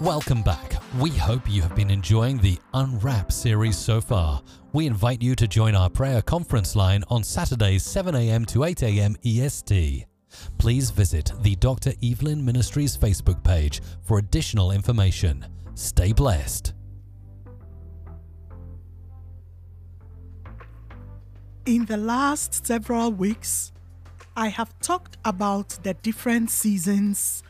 Welcome back. We hope you have been enjoying the Unwrap series so far. We invite you to join our prayer conference line on Saturdays 7am to 8am EST. Please visit the Dr. Evelyn Ministries Facebook page for additional information. Stay blessed. In the last several weeks, I have talked about the different seasons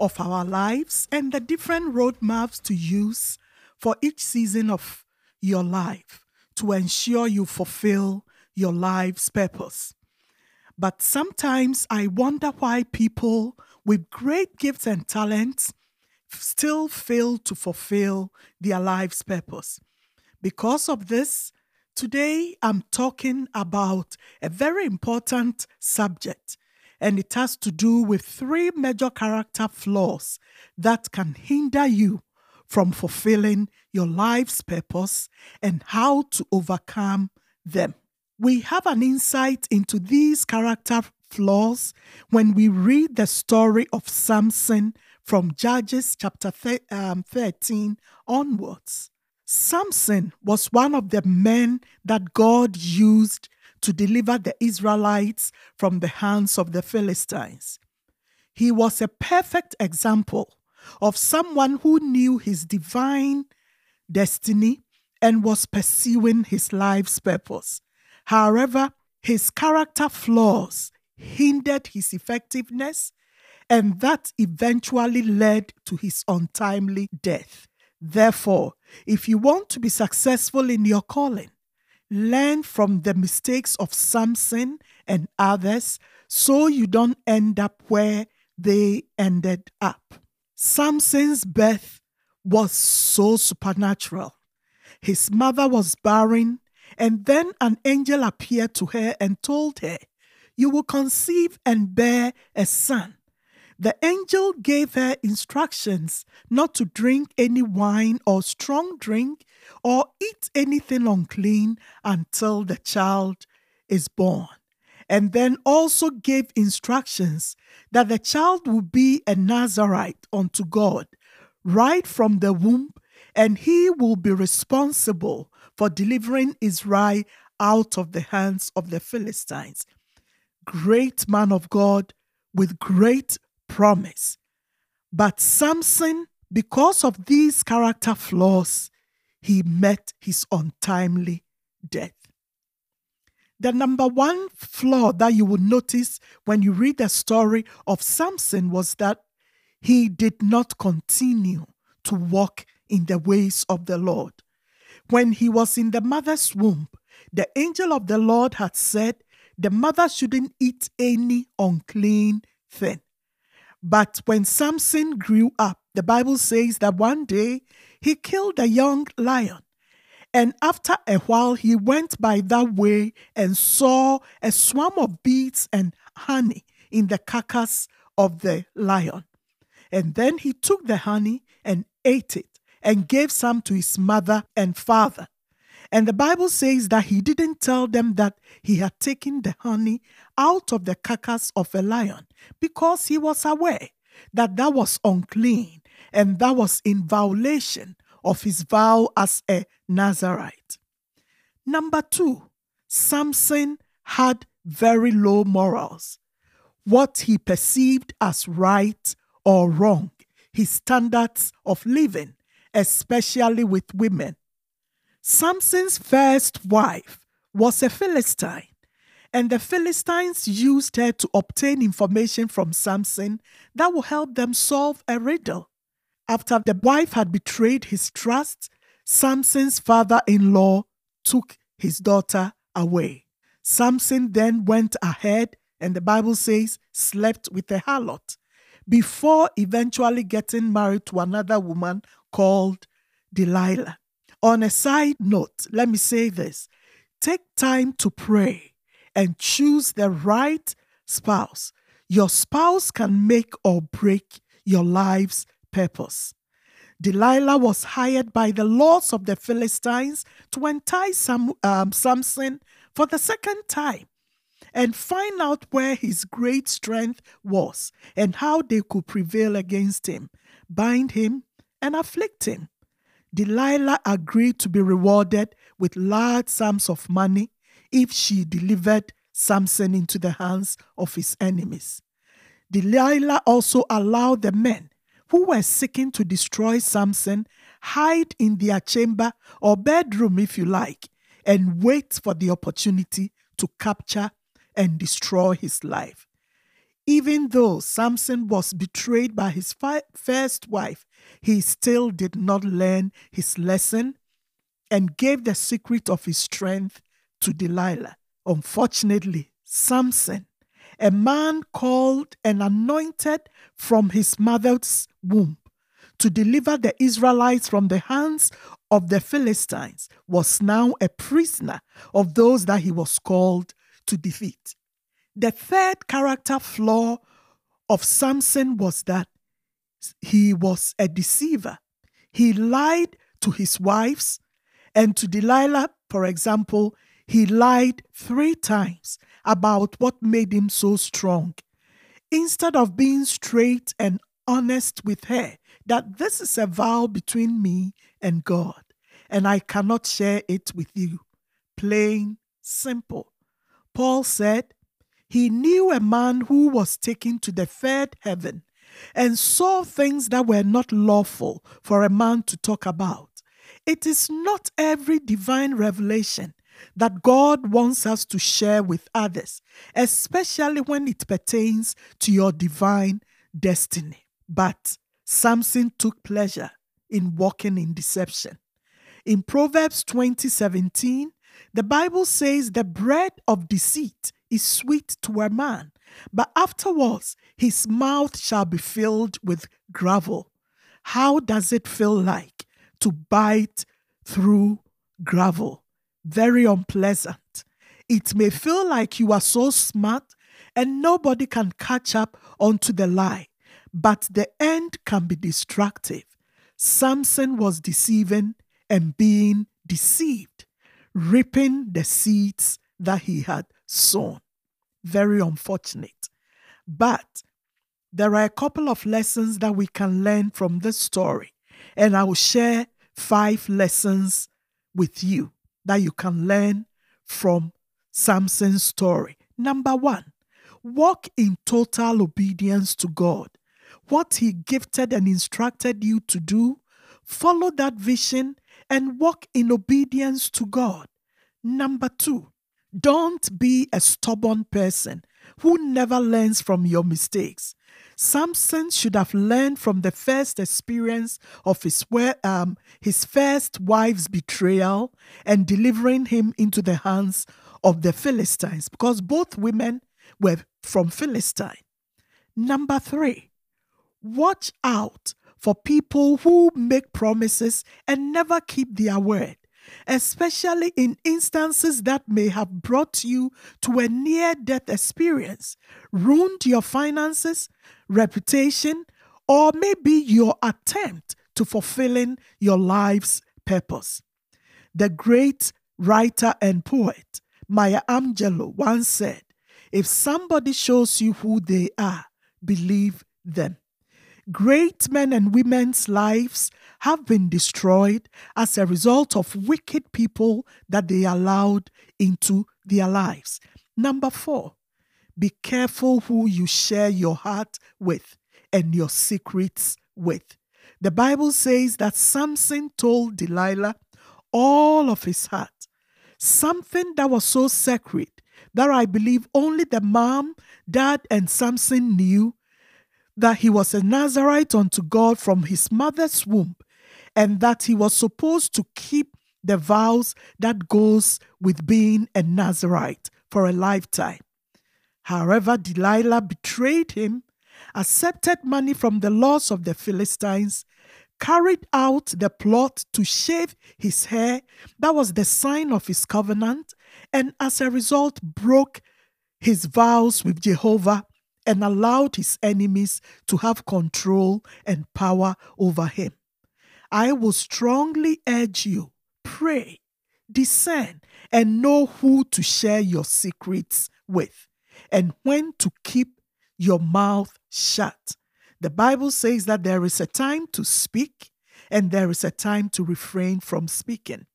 of our lives and the different roadmaps to use for each season of your life to ensure you fulfill your life's purpose. But sometimes I wonder why people with great gifts and talents still fail to fulfill their life's purpose. Because of this, today I'm talking about a very important subject and it has to do with three major character flaws that can hinder you from fulfilling your life's purpose and how to overcome them. We have an insight into these character flaws when we read the story of Samson from Judges chapter um, 13 onwards. Samson was one of the men that God used to deliver the Israelites from the hands of the Philistines. He was a perfect example of someone who knew his divine destiny and was pursuing his life's purpose. However, his character flaws hindered his effectiveness, and that eventually led to his untimely death. Therefore, if you want to be successful in your calling, Learn from the mistakes of Samson and others so you don't end up where they ended up. Samson's birth was so supernatural. His mother was barren, and then an angel appeared to her and told her, You will conceive and bear a son. The angel gave her instructions not to drink any wine or strong drink or eat anything unclean until the child is born. And then also gave instructions that the child will be a Nazarite unto God right from the womb, and he will be responsible for delivering Israel out of the hands of the Philistines. Great man of God with great promise. But Samson, because of these character flaws, he met his untimely death. The number one flaw that you will notice when you read the story of Samson was that he did not continue to walk in the ways of the Lord. When he was in the mother's womb, the angel of the Lord had said the mother shouldn't eat any unclean thing. But when Samson grew up, the Bible says that one day he killed a young lion. And after a while, he went by that way and saw a swarm of bees and honey in the carcass of the lion. And then he took the honey and ate it and gave some to his mother and father. And the Bible says that he didn't tell them that he had taken the honey out of the carcass of a lion because he was aware that that was unclean and that was in violation of his vow as a Nazarite. Number two, Samson had very low morals. What he perceived as right or wrong, his standards of living, especially with women. Samson's first wife was a Philistine, and the Philistines used her to obtain information from Samson that would help them solve a riddle. After the wife had betrayed his trust, Samson's father in law took his daughter away. Samson then went ahead and the Bible says slept with a harlot before eventually getting married to another woman called Delilah. On a side note, let me say this take time to pray and choose the right spouse. Your spouse can make or break your life's purpose. Delilah was hired by the lords of the Philistines to entice Sam, um, Samson for the second time and find out where his great strength was and how they could prevail against him, bind him, and afflict him. Delilah agreed to be rewarded with large sums of money if she delivered Samson into the hands of his enemies. Delilah also allowed the men who were seeking to destroy Samson hide in their chamber or bedroom, if you like, and wait for the opportunity to capture and destroy his life. Even though Samson was betrayed by his fi- first wife, he still did not learn his lesson and gave the secret of his strength to Delilah. Unfortunately, Samson, a man called and anointed from his mother's womb to deliver the Israelites from the hands of the Philistines, was now a prisoner of those that he was called to defeat. The third character flaw of Samson was that he was a deceiver. He lied to his wives, and to Delilah, for example, he lied three times about what made him so strong. Instead of being straight and honest with her, that this is a vow between me and God, and I cannot share it with you. Plain, simple. Paul said, he knew a man who was taken to the third heaven and saw things that were not lawful for a man to talk about. It is not every divine revelation that God wants us to share with others, especially when it pertains to your divine destiny. But Samson took pleasure in walking in deception. In Proverbs 20:17, the Bible says the bread of deceit is sweet to a man, but afterwards his mouth shall be filled with gravel. How does it feel like to bite through gravel? Very unpleasant. It may feel like you are so smart and nobody can catch up onto the lie, but the end can be destructive. Samson was deceiving and being deceived, reaping the seeds that he had sown. Very unfortunate. But there are a couple of lessons that we can learn from this story, and I will share five lessons with you that you can learn from Samson's story. Number one, walk in total obedience to God. What He gifted and instructed you to do, follow that vision and walk in obedience to God. Number two, don't be a stubborn person who never learns from your mistakes. Samson should have learned from the first experience of his, um, his first wife's betrayal and delivering him into the hands of the Philistines because both women were from Philistine. Number three, watch out for people who make promises and never keep their word especially in instances that may have brought you to a near death experience, ruined your finances, reputation, or maybe your attempt to fulfilling your life's purpose. The great writer and poet Maya Angelou once said, If somebody shows you who they are, believe them. Great men and women's lives have been destroyed as a result of wicked people that they allowed into their lives. Number four, be careful who you share your heart with and your secrets with. The Bible says that Samson told Delilah all of his heart, something that was so sacred that I believe only the mom, dad, and Samson knew that he was a Nazarite unto God from his mother's womb, and that he was supposed to keep the vows that goes with being a Nazarite for a lifetime. However, Delilah betrayed him, accepted money from the laws of the Philistines, carried out the plot to shave his hair, that was the sign of his covenant, and as a result broke his vows with Jehovah and allowed his enemies to have control and power over him. I will strongly urge you pray, discern, and know who to share your secrets with and when to keep your mouth shut. The Bible says that there is a time to speak and there is a time to refrain from speaking.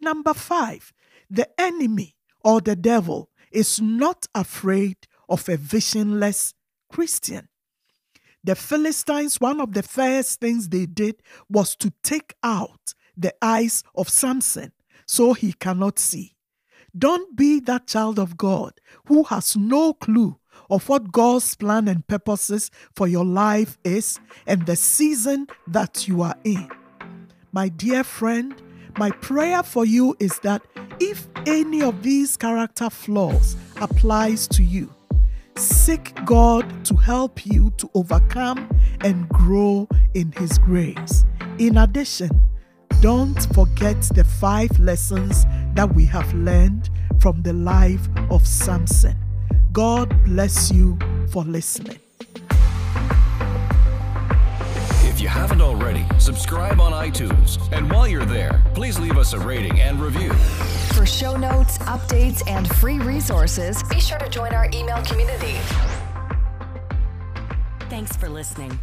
Number five, the enemy or the devil is not afraid of a visionless Christian. The Philistines, one of the first things they did was to take out the eyes of Samson so he cannot see. Don't be that child of God who has no clue of what God's plan and purposes for your life is and the season that you are in. My dear friend, my prayer for you is that if any of these character flaws applies to you, seek God to help you to overcome and grow in His grace. In addition, don't forget the five lessons that we have learned from the life of Samson. God bless you for listening. You haven't already, subscribe on iTunes. And while you're there, please leave us a rating and review. For show notes, updates, and free resources, be sure to join our email community. Thanks for listening.